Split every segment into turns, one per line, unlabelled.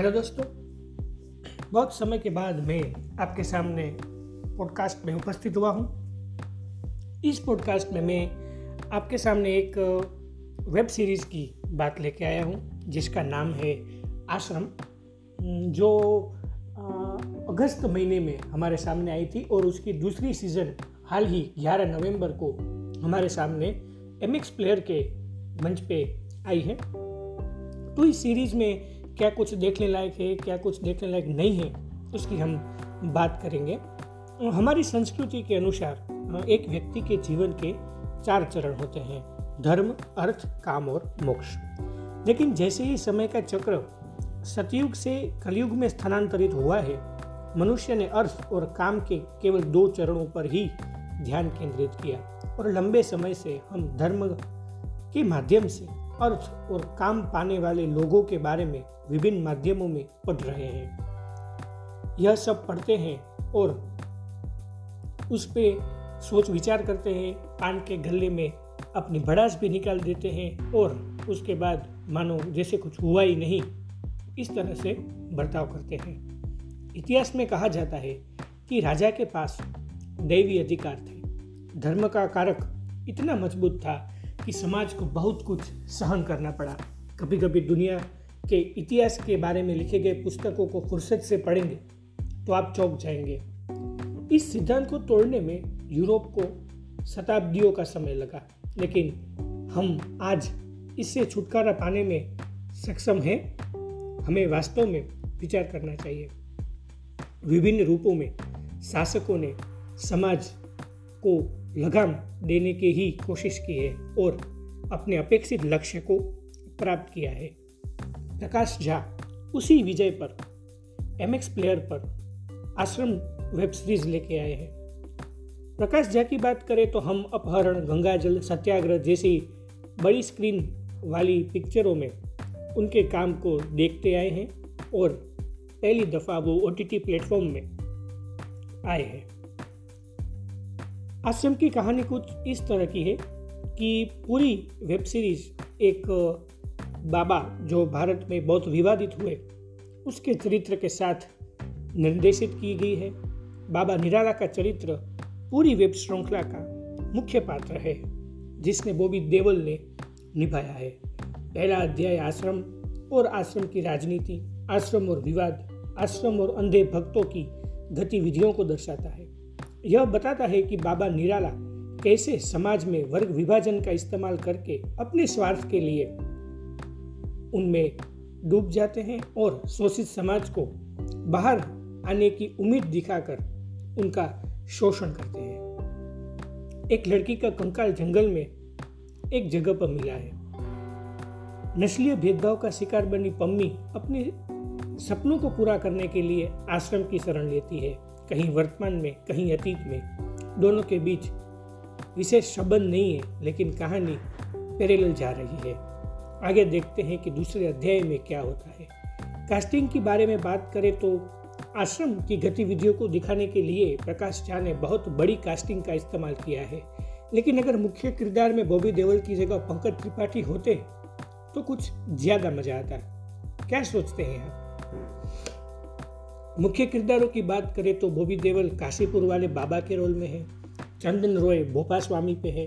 Hello दोस्तों, बहुत समय के बाद मैं आपके सामने पॉडकास्ट में उपस्थित हुआ हूँ। इस पॉडकास्ट में मैं आपके सामने एक वेब सीरीज़ की बात लेके आया हूँ, जिसका नाम है आश्रम, जो अगस्त महीने में हमारे सामने आई थी और उसकी दूसरी सीज़न हाल ही 11 नवंबर को हमारे सामने एमएक्स प्लेयर के मंच पे आई है। तो इस सीरीज़ में क्या कुछ देखने लायक है, क्या कुछ देखने लायक नहीं है, उसकी हम बात करेंगे। हमारी संस्कृति के अनुसार, एक व्यक्ति के जीवन के चार चरण होते हैं, धर्म, अर्थ, काम और मोक्ष। लेकिन जैसे ही समय का चक्र सतयुग से कलयुग में स्थानांतरित हुआ है, मनुष्य ने अर्थ और काम के केवल दो चरणों पर ही ध्यान केंद्रित किया और लंबे समय से हम धर्म के माध्यम से अर्थ और काम पाने वाले लोगों के बारे में विभिन्न माध्यमों में पढ़ रहे हैं। यह सब पढ़ते हैं और उस पर सोच विचार करते हैं, पान के गले में अपनी भड़ास भी निकाल देते हैं और उसके बाद मानो जैसे कुछ हुआ ही नहीं, इस तरह से बर्ताव करते हैं। इतिहास में कहा जाता है कि राजा के पास दैवी अधिकार थे। धर्म का कारक इतना मज़बूत था कि समाज को बहुत कुछ सहन करना पड़ा। कभी कभी दुनिया के इतिहास के बारे में लिखे गए पुस्तकों को फुर्सत से पढ़ेंगे तो आप चौंक जाएँगे। इस सिद्धांत को तोड़ने में यूरोप को शताब्दियों का समय लगा, लेकिन हम आज इससे छुटकारा पाने में सक्षम हैं। हमें वास्तव में विचार करना चाहिए। विभिन्न रूपों में शासकों ने समाज को लगाम देने की ही कोशिश की है और अपने अपेक्षित लक्ष्य को प्राप्त किया है। प्रकाश झा उसी विजय पर एम एक्स प्लेयर पर आश्रम वेब सीरीज़ लेके आए हैं। प्रकाश झा की बात करें तो हम अपहरण, गंगाजल, सत्याग्रह जैसी बड़ी स्क्रीन वाली पिक्चरों में उनके काम को देखते आए हैं और पहली दफ़ा वो ओ टी प्लेटफॉर्म में आए हैं। आश्रम की कहानी कुछ इस तरह की है कि पूरी वेब सीरीज़ एक बाबा जो भारत में बहुत विवादित हुए, उसके चरित्र के साथ निर्देशित की गई है। बाबा निराला का चरित्र पूरी वेब श्रृंखला का मुख्य पात्र है, जिसने बॉबी देवल ने निभाया है। पहला अध्याय आश्रम और आश्रम की राजनीति, आश्रम और विवाद, आश्रम और अंधे भक्तों की गतिविधियों को दर्शाता है। यह बताता है कि बाबा निराला कैसे समाज में वर्ग विभाजन का इस्तेमाल करके अपने स्वार्थ के लिए उनमें डूब जाते हैं और शोषित समाज को बाहर आने की उम्मीद दिखाकर उनका शोषण करते हैं। एक लड़की का कंकाल जंगल में एक जगह पर मिला है। नस्लीय भेदभाव का शिकार बनी पम्मी अपने सपनों को पूरा करने के लिए आश्रम की शरण लेती है। कहीं वर्तमान में, कहीं अतीत में, दोनों के बीच विशेष संबंध नहीं है, लेकिन कहानी पैरेलल जा रही है। आगे देखते हैं कि दूसरे अध्याय में क्या होता है। कास्टिंग के बारे में बात करें तो आश्रम की गतिविधियों को दिखाने के लिए प्रकाश झा ने बहुत बड़ी कास्टिंग का इस्तेमाल किया है। लेकिन अगर मुख्य किरदार में बॉबी देवल की जगह पंकज त्रिपाठी होते तो कुछ ज़्यादा मज़ा आता। क्या सोचते हैं आप? मुख्य किरदारों की बात करें तो बॉबी देवल काशीपुर वाले बाबा के रोल में है, चंदन रॉय भोपा स्वामी पे है,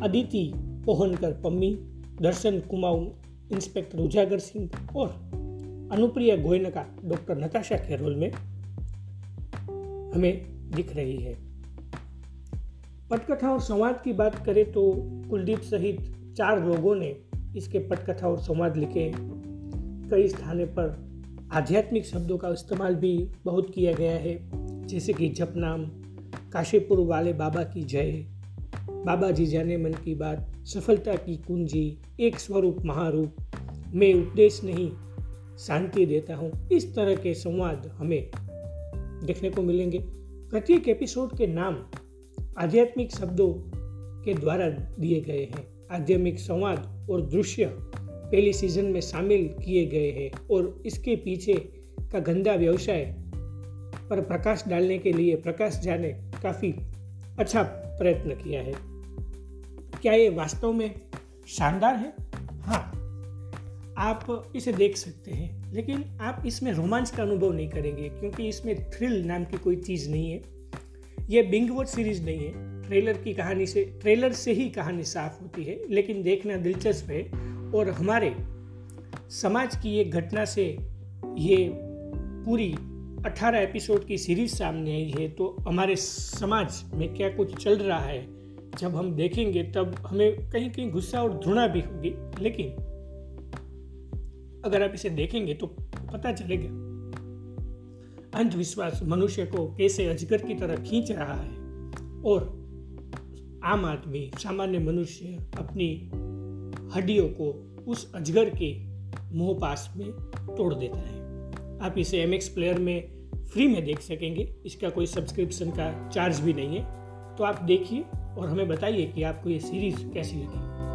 अदिति पोहनकर पम्मी, दर्शन कुमाऊं, इंस्पेक्टर उजागर सिंह और अनुप्रिया गोयनका, डॉक्टर नताशा के रोल में हमें दिख रही है। पटकथा और संवाद की बात करें तो कुलदीप सहित चार लोगों ने इसके पटकथा और संवाद लिखे कई स्थानों पर आध्यात्मिक शब्दों का इस्तेमाल भी बहुत किया गया है, जैसे कि जपनाम काशीपुर वाले बाबा की जय, बाबा जी जाने मन की बात, सफलता की कुंजी, एक स्वरूप महारूप, मैं उपदेश नहीं, शांति देता हूँ, इस तरह के संवाद हमें देखने को मिलेंगे। प्रत्येक एपिसोड के नाम आध्यात्मिक शब्दों के द्वारा दिए गए हैं। आध्यात्मिक संवाद और दृश्य पहली सीज़न में शामिल किए गए हैं और इसके पीछे का गंदा व्यवसाय पर प्रकाश डालने के लिए प्रकाश झा ने काफ़ी अच्छा प्रयत्न किया है। क्या ये वास्तव में शानदार है? हाँ आप इसे देख सकते हैं, लेकिन आप इसमें रोमांच का अनुभव नहीं करेंगे, क्योंकि इसमें थ्रिल नाम की कोई चीज़ नहीं है। ये बिंग सीरीज़ नहीं है। ट्रेलर की कहानी से ट्रेलर से ही कहानी साफ़ होती है, लेकिन देखना दिलचस्प है। और हमारे समाज की एक घटना से ये पूरी 18 एपिसोड की सीरीज़ सामने आई है तो हमारे समाज में क्या कुछ चल रहा है? जब हम देखेंगे, तब हमें कहीं कहीं गुस्सा और धुना भी होगी। लेकिन अगर आप इसे देखेंगे तो पता चलेगा, अंधविश्वास मनुष्य को कैसे अजगर की तरह खींच रहा है। और आम आदमी, सामान्य मनुष्य अपनी हड्डियों को उस अजगर के मुँह पास में तोड़ देता है। आप इसे एम एक्स प्लेयर में फ्री में देख सकेंगे। इसका कोई सब्सक्रिप्शन का चार्ज भी नहीं है। तो आप देखिए और हमें बताइए कि आपको ये सीरीज़ कैसी लगी।